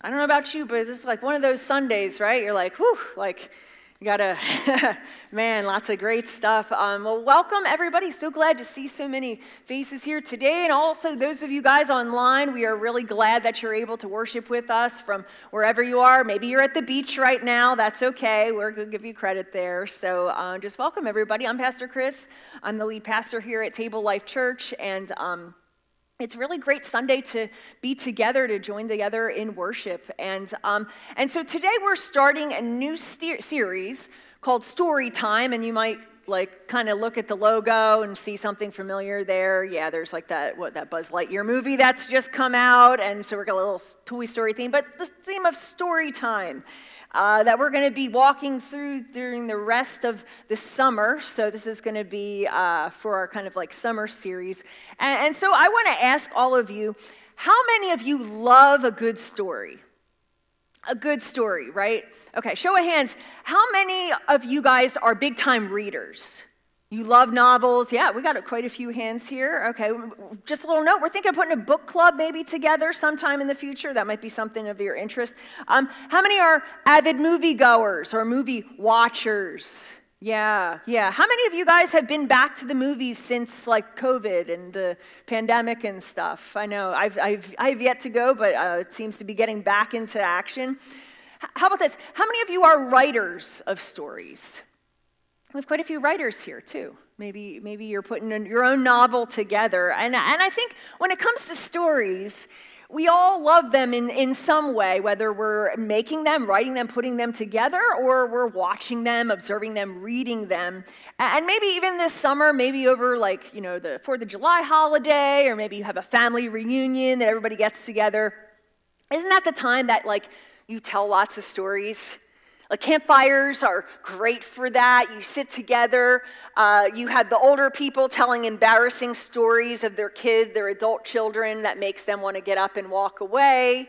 I don't know about you, but this is like one of those Sundays, right? You're like, whew, like, you gotta, man, lots of great stuff. Um, well, welcome everybody. So glad to see so many faces here today. And also, those of you guys online, we are really glad that you're able to worship with us from wherever you are. Maybe you're at the beach right now. That's okay. We're to give you credit there. So uh, just welcome everybody. I'm Pastor Chris. I'm the lead pastor here at Table Life Church. And um, it's really great Sunday to be together, to join together in worship. And, um, and so today we're starting a new series called Story Time. And you might like kind of look at the logo and see something familiar there. Yeah, there's like that, what, that Buzz Lightyear movie that's just come out. And so we're got a little Toy Story theme, but the theme of story time uh, that we're going to be walking through during the rest of the summer. So, this is going to be uh, for our kind of like summer series. And, and so, I want to ask all of you how many of you love a good story? A good story, right? Okay, show of hands. How many of you guys are big time readers? You love novels. Yeah, we got quite a few hands here. Okay, just a little note. We're thinking of putting a book club maybe together sometime in the future. That might be something of your interest. Um, how many are avid moviegoers or movie watchers? Yeah, yeah. How many of you guys have been back to the movies since like COVID and the pandemic and stuff? I know I've, I've, I've yet to go, but uh, it seems to be getting back into action. How about this? How many of you are writers of stories? We have quite a few writers here too. Maybe, maybe you're putting your own novel together. And, and I think when it comes to stories, we all love them in, in some way, whether we're making them, writing them, putting them together, or we're watching them, observing them, reading them. And maybe even this summer, maybe over like, you know, the 4th of July holiday, or maybe you have a family reunion that everybody gets together. Isn't that the time that like you tell lots of stories? Like campfires are great for that. You sit together. Uh, you have the older people telling embarrassing stories of their kids, their adult children, that makes them want to get up and walk away.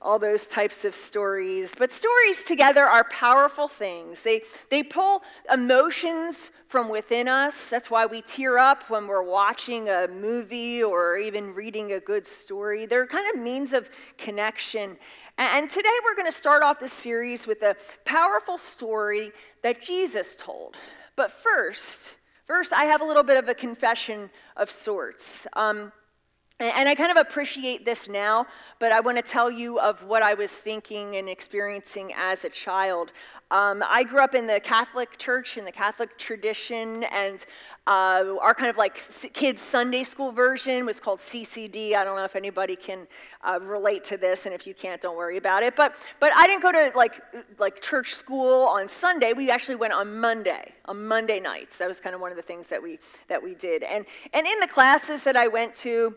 All those types of stories. But stories together are powerful things. They, they pull emotions from within us. That's why we tear up when we're watching a movie or even reading a good story. They're kind of means of connection. And today we're going to start off this series with a powerful story that Jesus told. But first, first I have a little bit of a confession of sorts. Um, and I kind of appreciate this now, but I want to tell you of what I was thinking and experiencing as a child. Um, I grew up in the Catholic church, in the Catholic tradition, and uh, our kind of like kids' Sunday school version was called CCD. I don't know if anybody can uh, relate to this, and if you can't, don't worry about it. But, but I didn't go to like, like church school on Sunday. We actually went on Monday, on Monday nights. That was kind of one of the things that we, that we did. And, and in the classes that I went to,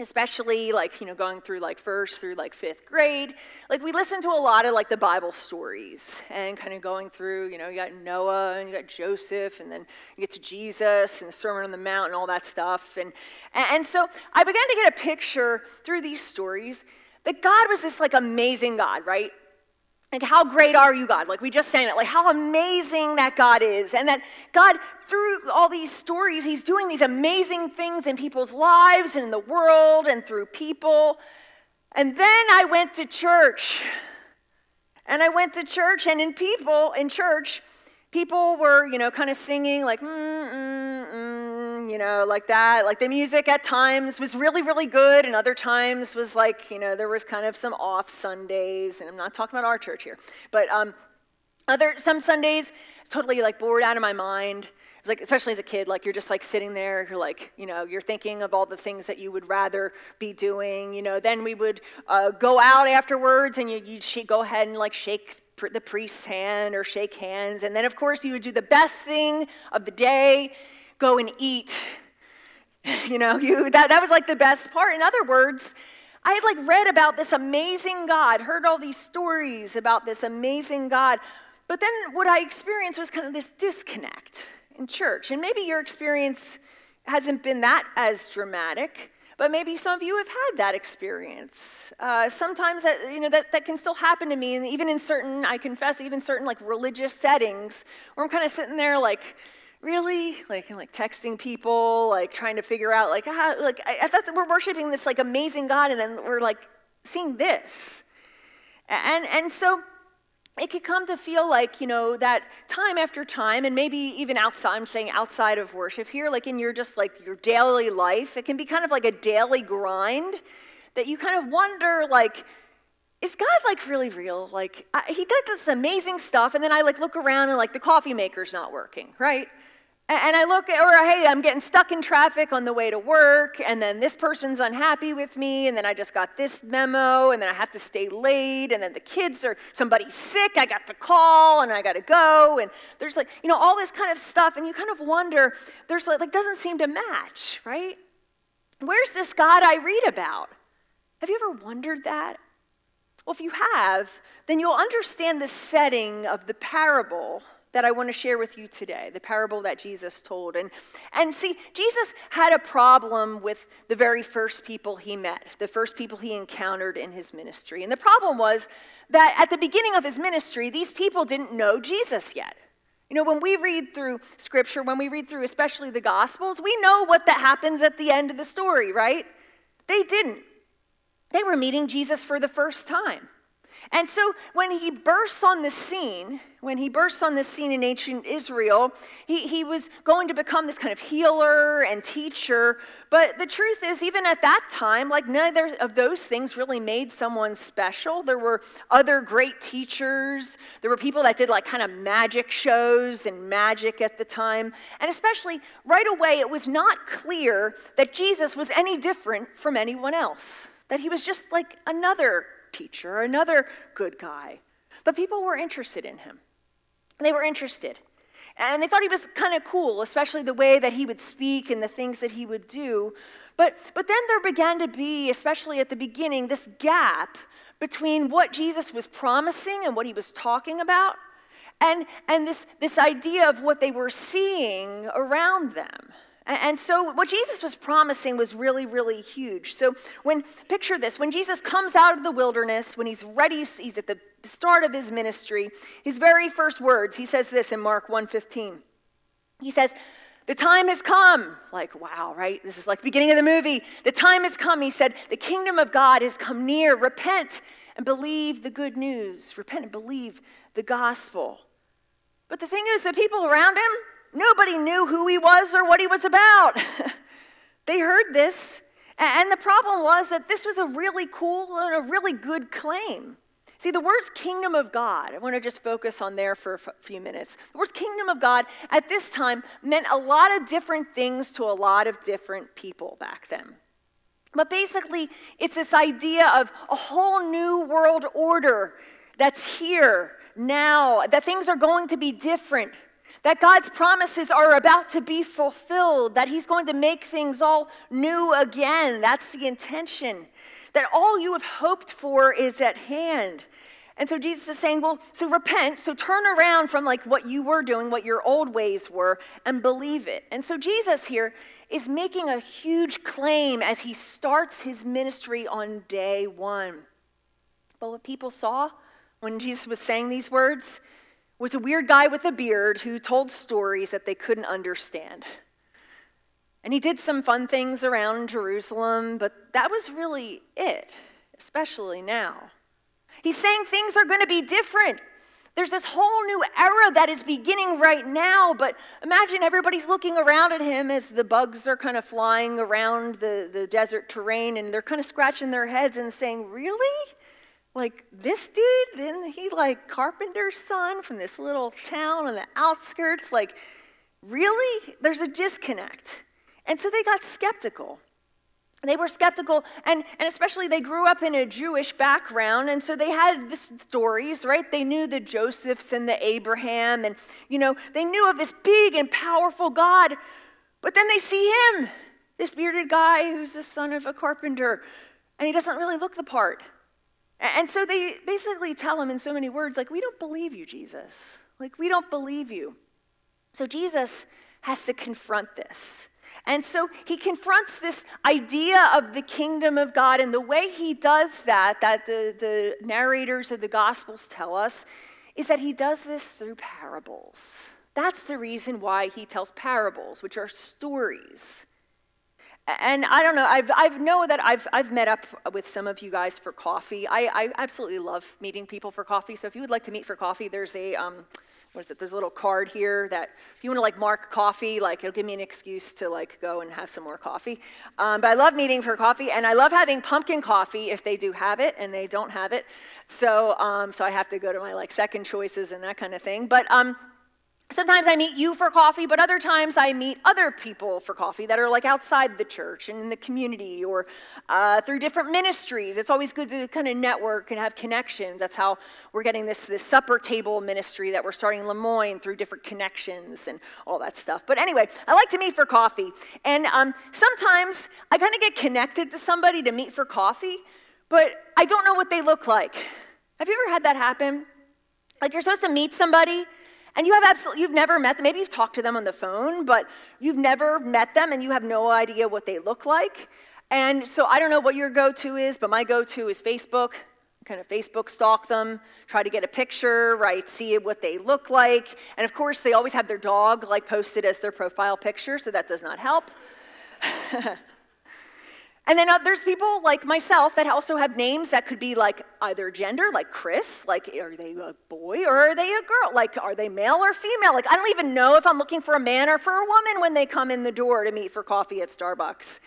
especially like you know going through like first through like fifth grade like we listened to a lot of like the bible stories and kind of going through you know you got noah and you got joseph and then you get to jesus and the sermon on the mount and all that stuff. And and so i began to get a picture through these stories that god was this like amazing god right like, how great are you, God? Like, we just sang it. Like, how amazing that God is. And that God, through all these stories, He's doing these amazing things in people's lives and in the world and through people. And then I went to church. And I went to church, and in people, in church, people were, you know, kind of singing, like, mm, mm, mm you know, like that. Like the music at times was really, really good, and other times was like, you know, there was kind of some off Sundays. And I'm not talking about our church here, but um, other some Sundays, totally like bored out of my mind. It was like, especially as a kid, like you're just like sitting there, you're like, you know, you're thinking of all the things that you would rather be doing. You know, then we would uh, go out afterwards, and you, you'd sh- go ahead and like shake the priest's hand or shake hands. And then, of course, you would do the best thing of the day go and eat. You know, you, that, that was like the best part. In other words, I had like read about this amazing God, heard all these stories about this amazing God, but then what I experienced was kind of this disconnect in church. And maybe your experience hasn't been that as dramatic, but maybe some of you have had that experience. Uh, sometimes that, you know, that, that can still happen to me, and even in certain, I confess, even certain like religious settings, where I'm kind of sitting there like, really like like texting people like trying to figure out like ah, like I, I thought that we're worshiping this like amazing god and then we're like seeing this And, and so it could come to feel like, you know, that time after time, and maybe even outside, I'm saying outside of worship here, like in your just like your daily life, it can be kind of like a daily grind that you kind of wonder, like, is God like really real? Like, I, he did this amazing stuff, and then I like look around and like the coffee maker's not working, right? And I look at, or hey, I'm getting stuck in traffic on the way to work, and then this person's unhappy with me, and then I just got this memo, and then I have to stay late, and then the kids are, somebody's sick, I got the call, and I got to go, and there's like, you know, all this kind of stuff, and you kind of wonder, there's like, like doesn't seem to match, right? Where's this God I read about? Have you ever wondered that? Well, if you have, then you'll understand the setting of the parable that I want to share with you today, the parable that Jesus told. And, and see, Jesus had a problem with the very first people he met, the first people he encountered in his ministry. And the problem was that at the beginning of his ministry, these people didn't know Jesus yet. You know, when we read through scripture, when we read through especially the gospels, we know what that happens at the end of the story, right? They didn't. They were meeting Jesus for the first time. And so when he bursts on the scene, when he bursts on the scene in ancient Israel, he, he was going to become this kind of healer and teacher. But the truth is, even at that time, like neither of those things really made someone special. There were other great teachers, there were people that did like kind of magic shows and magic at the time. And especially right away, it was not clear that Jesus was any different from anyone else, that he was just like another teacher, another good guy. But people were interested in him. They were interested. And they thought he was kind of cool, especially the way that he would speak and the things that he would do. But, but then there began to be, especially at the beginning, this gap between what Jesus was promising and what he was talking about, and, and this, this idea of what they were seeing around them. And so, what Jesus was promising was really, really huge. So, when picture this when Jesus comes out of the wilderness, when he's ready, he's at the start of his ministry, his very first words, he says this in Mark 1:15. He says, the time has come. Like, wow, right? This is like the beginning of the movie. The time has come. He said, The kingdom of God has come near. Repent and believe the good news. Repent and believe the gospel. But the thing is, the people around him, Nobody knew who he was or what he was about. they heard this. And the problem was that this was a really cool and a really good claim. See, the words kingdom of God, I want to just focus on there for a few minutes. The words kingdom of God at this time meant a lot of different things to a lot of different people back then. But basically, it's this idea of a whole new world order that's here now, that things are going to be different that God's promises are about to be fulfilled, that He's going to make things all new again. That's the intention. That all you have hoped for is at hand. And so Jesus is saying, well, so repent, so turn around from like what you were doing, what your old ways were, and believe it. And so Jesus here is making a huge claim as he starts his ministry on day one. But what people saw when Jesus was saying these words, was a weird guy with a beard who told stories that they couldn't understand. And he did some fun things around Jerusalem, but that was really it, especially now. He's saying things are going to be different. There's this whole new era that is beginning right now, but imagine everybody's looking around at him as the bugs are kind of flying around the, the desert terrain and they're kind of scratching their heads and saying, Really? Like this dude, then he like carpenter's son from this little town on the outskirts. Like, really? There's a disconnect. And so they got skeptical. They were skeptical, and, and especially they grew up in a Jewish background, and so they had these stories, right? They knew the Josephs and the Abraham, and you know, they knew of this big and powerful God, but then they see him, this bearded guy who's the son of a carpenter, and he doesn't really look the part. And so they basically tell him in so many words, like, we don't believe you, Jesus. Like, we don't believe you. So Jesus has to confront this. And so he confronts this idea of the kingdom of God. And the way he does that, that the, the narrators of the Gospels tell us, is that he does this through parables. That's the reason why he tells parables, which are stories. And I don't know, I've, I've know that I've, I've met up with some of you guys for coffee. I, I absolutely love meeting people for coffee. So if you would like to meet for coffee, there's a, um, what is it, there's a little card here that if you want to like mark coffee, like it'll give me an excuse to like go and have some more coffee. Um, but I love meeting for coffee and I love having pumpkin coffee if they do have it and they don't have it. So, um, so I have to go to my like second choices and that kind of thing. But um, Sometimes I meet you for coffee, but other times I meet other people for coffee that are like outside the church and in the community or uh, through different ministries. It's always good to kind of network and have connections. That's how we're getting this, this supper table ministry that we're starting in Lemoyne through different connections and all that stuff. But anyway, I like to meet for coffee. And um, sometimes I kind of get connected to somebody to meet for coffee, but I don't know what they look like. Have you ever had that happen? Like you're supposed to meet somebody and you have absolutely you've never met them maybe you've talked to them on the phone but you've never met them and you have no idea what they look like. And so i don't know what your go-to is but my go-to is facebook kind of facebook stalk them try to get a picture right see what they look like. And of course they always have their dog like posted as their profile picture so that does not help And then uh, there's people like myself that also have names that could be like either gender, like Chris, like are they a boy or are they a girl? Like are they male or female? Like I don't even know if I'm looking for a man or for a woman when they come in the door to meet for coffee at Starbucks.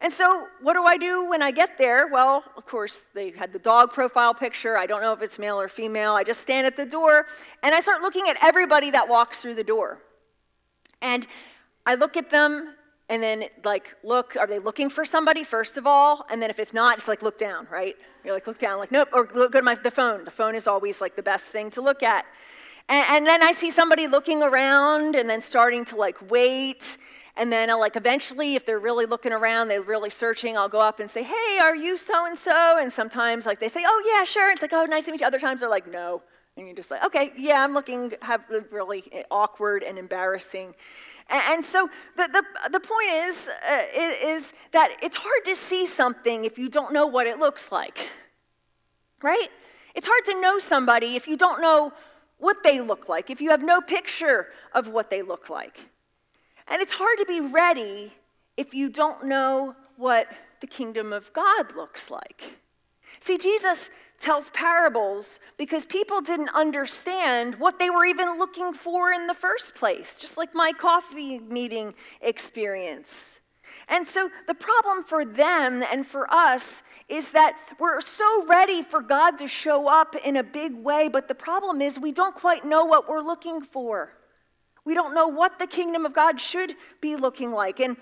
And so, what do I do when I get there? Well, of course, they had the dog profile picture. I don't know if it's male or female. I just stand at the door and I start looking at everybody that walks through the door. And I look at them and then like look are they looking for somebody first of all? And then if it's not it's like look down right? You're like look down like nope or look to my the phone. The phone is always like the best thing to look at. And, and then i see somebody looking around and then starting to like wait. And then I'll like eventually if they're really looking around they're really searching i'll go up and say hey are you so and so and sometimes like they say oh yeah sure. It's like oh nice to meet you. Other times they're like no and you're just like okay yeah i'm looking have really awkward and embarrassing and so the, the, the point is, uh, is that it's hard to see something if you don't know what it looks like, right? It's hard to know somebody if you don't know what they look like, if you have no picture of what they look like. And it's hard to be ready if you don't know what the kingdom of God looks like. See, Jesus tells parables because people didn't understand what they were even looking for in the first place, just like my coffee meeting experience. And so the problem for them and for us is that we're so ready for God to show up in a big way, but the problem is we don't quite know what we're looking for. We don't know what the kingdom of God should be looking like. And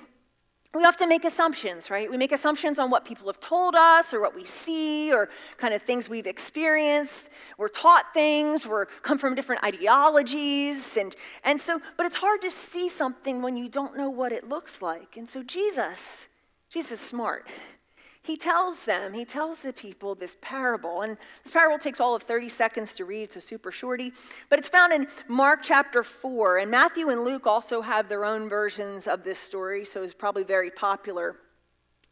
we often make assumptions, right? We make assumptions on what people have told us or what we see or kind of things we've experienced. We're taught things, we're come from different ideologies and and so but it's hard to see something when you don't know what it looks like. And so Jesus, Jesus is smart he tells them, he tells the people this parable. And this parable takes all of 30 seconds to read. It's a super shorty. But it's found in Mark chapter 4. And Matthew and Luke also have their own versions of this story, so it's probably very popular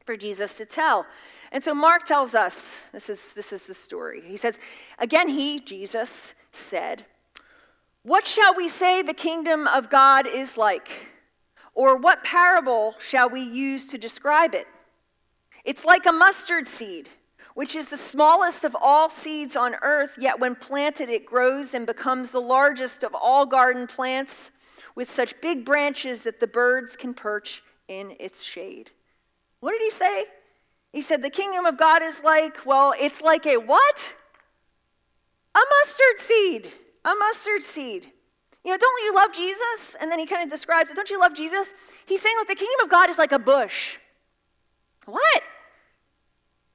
for Jesus to tell. And so Mark tells us this is, this is the story. He says, Again, he, Jesus, said, What shall we say the kingdom of God is like? Or what parable shall we use to describe it? It's like a mustard seed, which is the smallest of all seeds on earth, yet when planted, it grows and becomes the largest of all garden plants with such big branches that the birds can perch in its shade. What did he say? He said, The kingdom of God is like, well, it's like a what? A mustard seed. A mustard seed. You know, don't you love Jesus? And then he kind of describes it. Don't you love Jesus? He's saying, like, the kingdom of God is like a bush. What?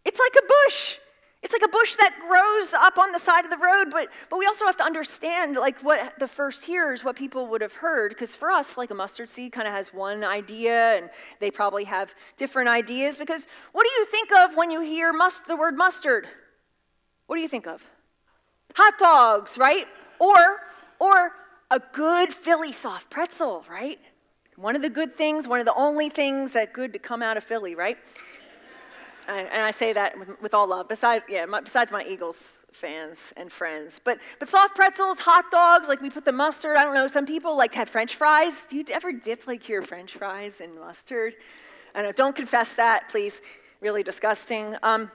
It's like a bush. It's like a bush that grows up on the side of the road, but, but we also have to understand like what the first hearers, what people would have heard, because for us, like a mustard seed kind of has one idea, and they probably have different ideas. Because what do you think of when you hear must, the word mustard? What do you think of? Hot dogs, right? Or, or a good Philly soft pretzel, right? One of the good things, one of the only things that good to come out of Philly, right? And I say that with, with, all love. Besides, yeah, my, besides my Eagles fans and friends, but but soft pretzels, hot dogs, like we put the mustard. I don't know. Some people like have French fries. Do you ever dip like your French fries in mustard? I know, don't confess that, please. Really disgusting. Um,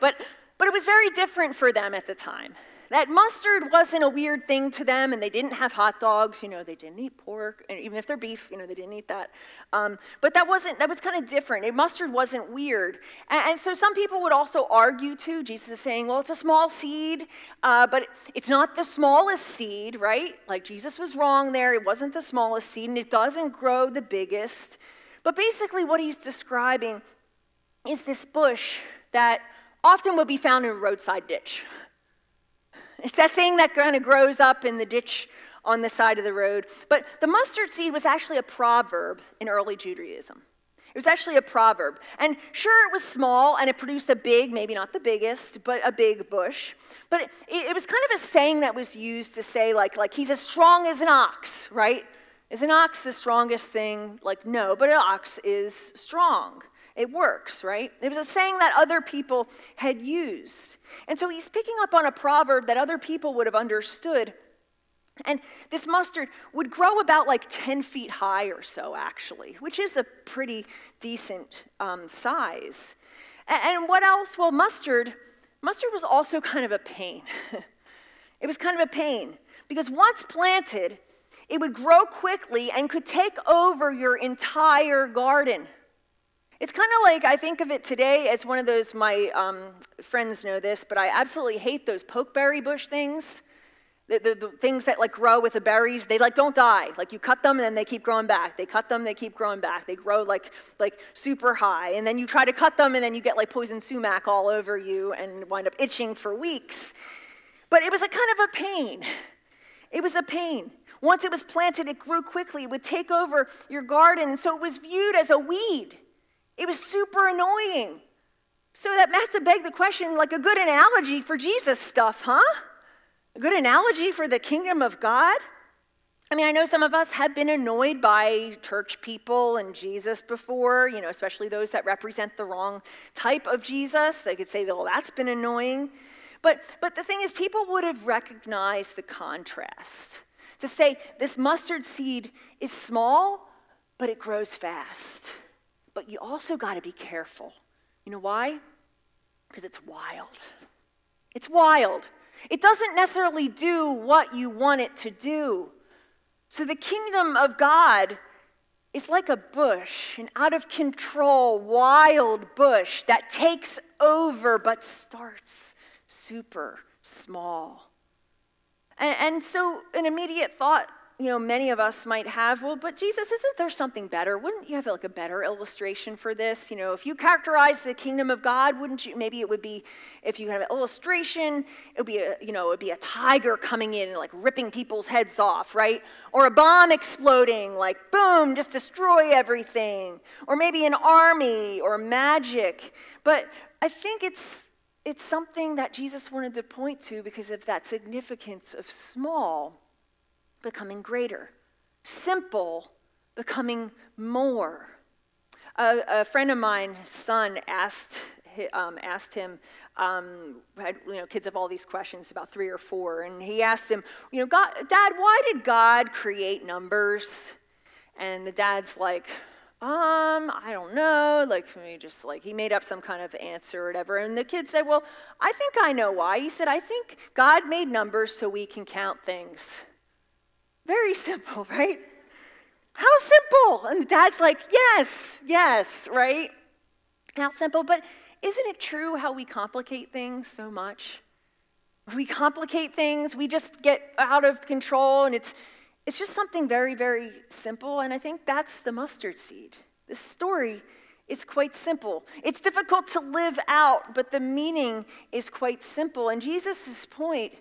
but, but it was very different for them at the time. That mustard wasn't a weird thing to them, and they didn't have hot dogs. You know, they didn't eat pork, and even if they're beef, you know, they didn't eat that. Um, but that wasn't that was kind of different. It, mustard wasn't weird, and, and, so some people would also argue too. Jesus is saying, well, it's a small seed, uh, but it's not the smallest seed, right? Like Jesus was wrong there. It wasn't the smallest seed, and it doesn't grow the biggest. But basically, what he's describing is this bush that often would be found in a roadside ditch. It's that thing that kind of grows up in the ditch on the side of the road. But the mustard seed was actually a proverb in early Judaism. It was actually a proverb. And sure, it was small and it produced a big, maybe not the biggest, but a big bush. But it, it, was kind of a saying that was used to say, like, like, he's as strong as an ox, right? Is an ox the strongest thing? Like, no, but an ox is strong. It works, right? It was a saying that other people had used. And so he's picking up on a proverb that other people would have understood. And this mustard would grow about like 10 feet high or so, actually, which is a pretty decent um, size. And, and what else? Well, mustard, mustard was also kind of a pain. it was kind of a pain because once planted, it would grow quickly and could take over your entire garden. It's kind of like I think of it today as one of those, my um, friends know this, but I absolutely hate those pokeberry bush things. The, the, the, things that like grow with the berries, they like don't die. Like you cut them and then they keep growing back. They cut them, they keep growing back. They grow like like super high. And then you try to cut them and then you get like poison sumac all over you and wind up itching for weeks. But it was a kind of a pain. It was a pain. Once it was planted, it grew quickly. It would take over your garden. And so it was viewed as a weed. It was super annoying. So that has to beg the question like a good analogy for Jesus stuff, huh? A good analogy for the kingdom of God? I mean, I know some of us have been annoyed by church people and Jesus before, you know, especially those that represent the wrong type of Jesus. They could say, well, that's been annoying. But, but the thing is, people would have recognized the contrast. To say this mustard seed is small, but it grows fast. But you also got to be careful. You know why? Because it's wild. It's wild. It doesn't necessarily do what you want it to do. So the kingdom of God is like a bush, an out of control, wild bush that takes over but starts super small. And, and so, an immediate thought you know, many of us might have, well, but Jesus, isn't there something better? Wouldn't you have like a better illustration for this? You know, if you characterize the kingdom of God, wouldn't you? Maybe it would be, if you have an illustration, it would be a, you know, it would be a tiger coming in and like ripping people's heads off, right? Or a bomb exploding, like boom, just destroy everything. Or maybe an army or magic. But I think it's it's something that Jesus wanted to point to because of that significance of small becoming greater, simple becoming more. A, a friend of mine, son, asked, um, asked him, um, had you know, kids have all these questions about three or four, and he asked him, you know, God, Dad, why did God create numbers? And the dad's like, um, I don't know. Like, he just like, he made up some kind of answer or whatever. And the kid said, Well, I think I know why. He said, I think God made numbers so we can count things. Very simple, right? How simple? And the dad's like, yes, yes, right? How simple, but isn't it true how we complicate things so much? We complicate things, we just get out of control, and it's, it's just something very, very simple. And I think that's the mustard seed. This story is quite simple. It's difficult to live out, but the meaning is quite simple. And Jesus' point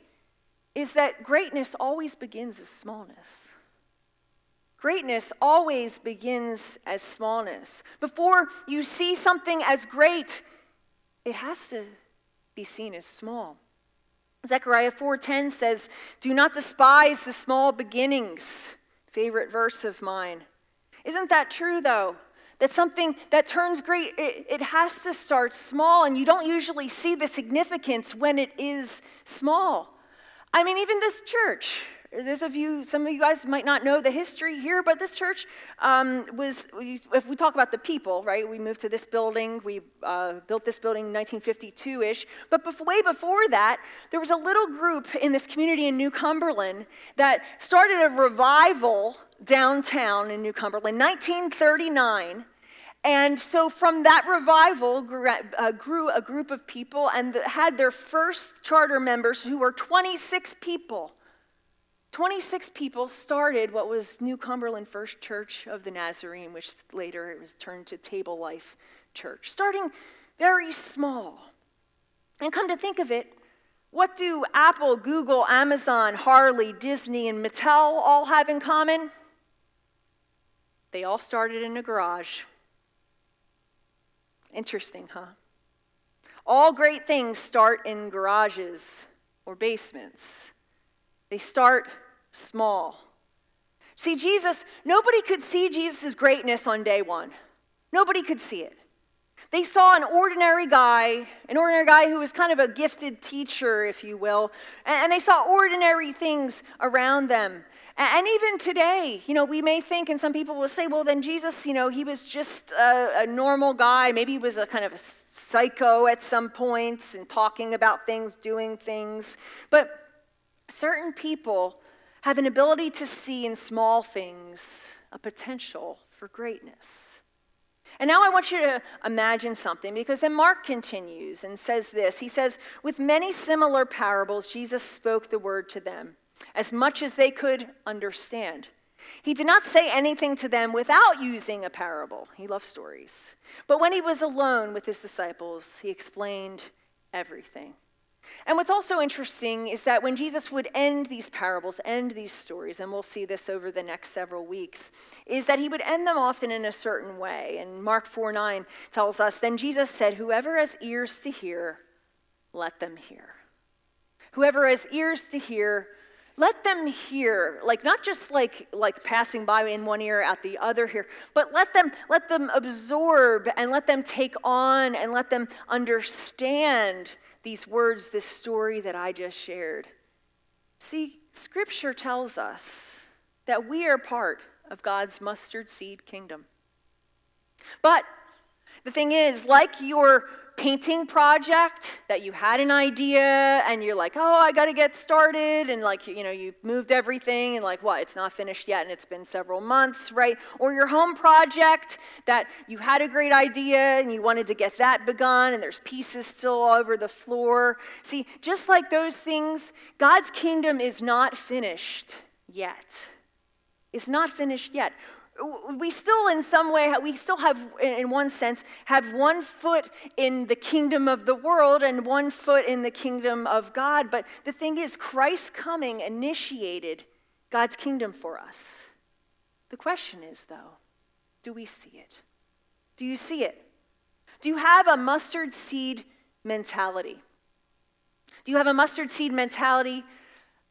is that greatness always begins as smallness. Greatness always begins as smallness. Before you see something as great, it has to be seen as small. Zechariah 4:10 says, "Do not despise the small beginnings." Favorite verse of mine. Isn't that true though? That something that turns great, it, it has to start small, and you don't usually see the significance when it is small. I mean, even this church, there's a few, some of you guys might not know the history here, but this church um, was, if we talk about the people, right, we moved to this building, we uh, built this building in 1952 ish, but before, way before that, there was a little group in this community in New Cumberland that started a revival downtown in New Cumberland, 1939. And so from that revival grew, uh, a group of people and had their first charter members who were 26 people. 26 people started what was New Cumberland First Church of the Nazarene, which later it was turned to Table Life Church, starting very small. And come to think of it, what do Apple, Google, Amazon, Harley, Disney, and Mattel all have in common? They all started in a garage. Interesting, huh? All great things start in garages or basements. They start small. See, Jesus, nobody could see Jesus' greatness on day one. Nobody could see it. They saw an ordinary guy, an ordinary guy who was kind of a gifted teacher, if you will, and, they saw ordinary things around them. And even today, you know, we may think, and some people will say, well, then Jesus, you know, he was just a, a, normal guy. Maybe he was a kind of a psycho at some points and talking about things, doing things. But certain people have an ability to see in small things a potential for greatness. And now I want you to imagine something because then Mark continues and says this. He says, With many similar parables, Jesus spoke the word to them as much as they could understand. He did not say anything to them without using a parable. He loved stories. But when he was alone with his disciples, he explained everything. And what's also interesting is that when Jesus would end these parables, end these stories, and we'll see this over the next several weeks, is that he would end them often in a certain way. And Mark 4 9 tells us, Then Jesus said, Whoever has ears to hear, let them hear. Whoever has ears to hear, let them hear like not just like like passing by in one ear at the other here but let them let them absorb and let them take on and let them understand these words this story that i just shared. See scripture tells us that we are part of god's mustard seed kingdom. But the thing is like your painting project that you had an idea and you're like, oh, I got to get started. And like, you know, you moved everything and like, what? It's not finished yet and it's been several months, right? Or your home project that you had a great idea and you wanted to get that begun and there's pieces still all over the floor. See, just like those things, God's kingdom is not finished yet. It's not finished yet we still in some way we still have in one sense have one foot in the kingdom of the world and one foot in the kingdom of god. But the thing is christ's coming initiated god's kingdom for us. The question is though do we see it? Do you see it? Do you have a mustard seed mentality? Do you have a mustard seed mentality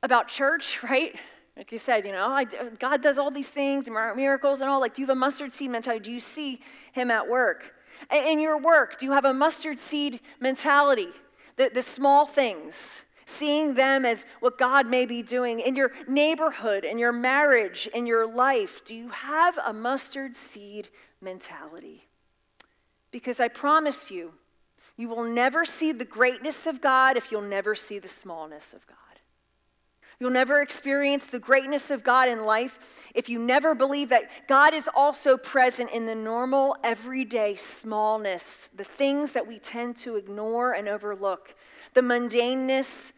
about church right like you said, you know, I, God does all these things, miracles and all. Like, do you have a mustard seed mentality? Do you see Him at work? In your work, do you have a mustard seed mentality? The, the small things, seeing them as what God may be doing in your neighborhood, in your marriage, in your life. Do you have a mustard seed mentality? Because I promise you, you will never see the greatness of God if you'll never see the smallness of God. You'll never experience the greatness of God in life if you never believe that God is also present in the normal, everyday smallness, the things that we tend to ignore and overlook, the mundaneness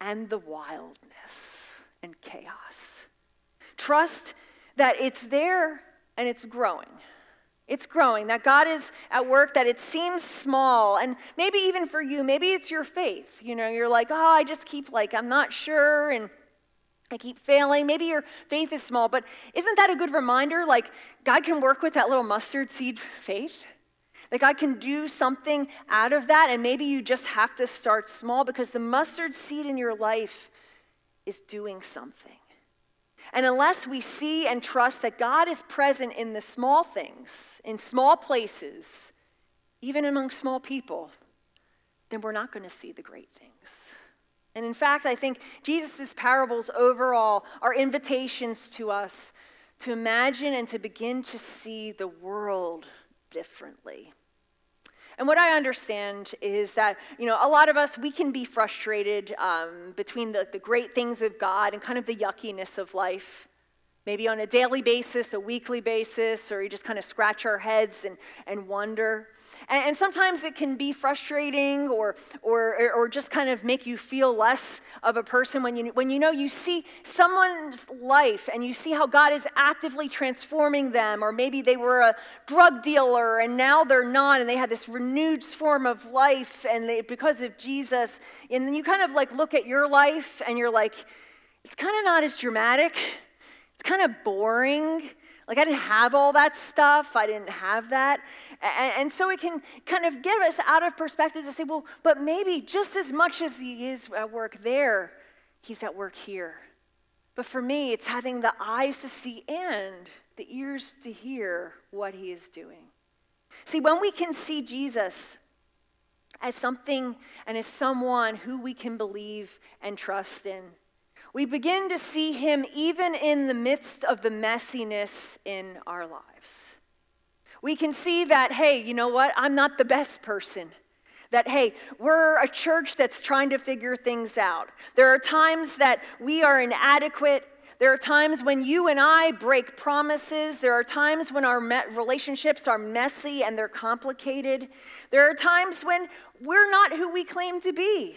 and the wildness and chaos. Trust that it's there and it's growing. It's growing, that God is at work, that it seems small. And maybe even for you, maybe it's your faith. You know, you're like, oh, I just keep like, I'm not sure, and I keep failing. Maybe your faith is small, but isn't that a good reminder? Like, God can work with that little mustard seed faith. That God can do something out of that, and maybe you just have to start small because the mustard seed in your life is doing something. And unless we see and trust that God is present in the small things, in small places, even among small people, then we're not going to see the great things. And in fact, I think Jesus' parables overall are invitations to us to imagine and to begin to see the world differently. And what I understand is that, you know, a lot of us, we can be frustrated um, between the, the great things of God and kind of the yuckiness of life. Maybe on a daily basis, a weekly basis, or you just kind of scratch our heads and, and wonder. And, and sometimes it can be frustrating or, or, or just kind of make you feel less of a person when you, when you know you see someone's life and you see how God is actively transforming them, or maybe they were a drug dealer and now they're not, and they had this renewed form of life and they, because of Jesus. And then you kind of like look at your life and you're like, it's kind of not as dramatic. It's kind of boring. Like, I didn't have all that stuff. I didn't have that. And, so it can kind of get us out of perspective to say, well, but maybe just as much as he is at work there, he's at work here. But for me, it's having the eyes to see and the ears to hear what he is doing. See, when we can see Jesus as something and as someone who we can believe and trust in, we begin to see him even in the midst of the messiness in our lives. We can see that, hey, you know what? I'm not the best person. That, hey, we're a church that's trying to figure things out. There are times that we are inadequate. There are times when you and I break promises. There are times when our relationships are messy and they're complicated. There are times when we're not who we claim to be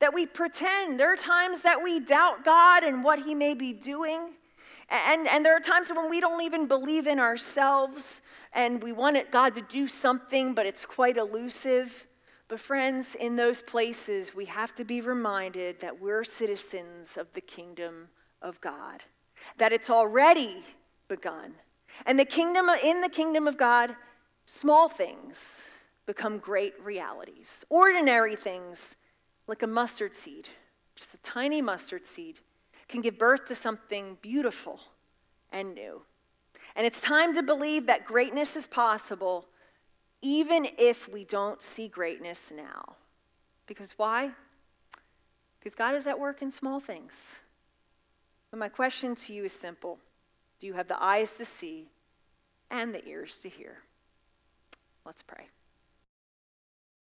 that we pretend. There are times that we doubt God and what He may be doing. And, and there are times when we don't even believe in ourselves and we want God to do something, but it's quite elusive. But, friends, in those places, we have to be reminded that we're citizens of the kingdom of God, that it's already begun. And the kingdom, in the kingdom of God, small things become great realities. Ordinary things like a mustard seed, just a tiny mustard seed, can give birth to something beautiful and new. And it's time to believe that greatness is possible even if we don't see greatness now. Because why? Because God is at work in small things. But my question to you is simple Do you have the eyes to see and the ears to hear? Let's pray.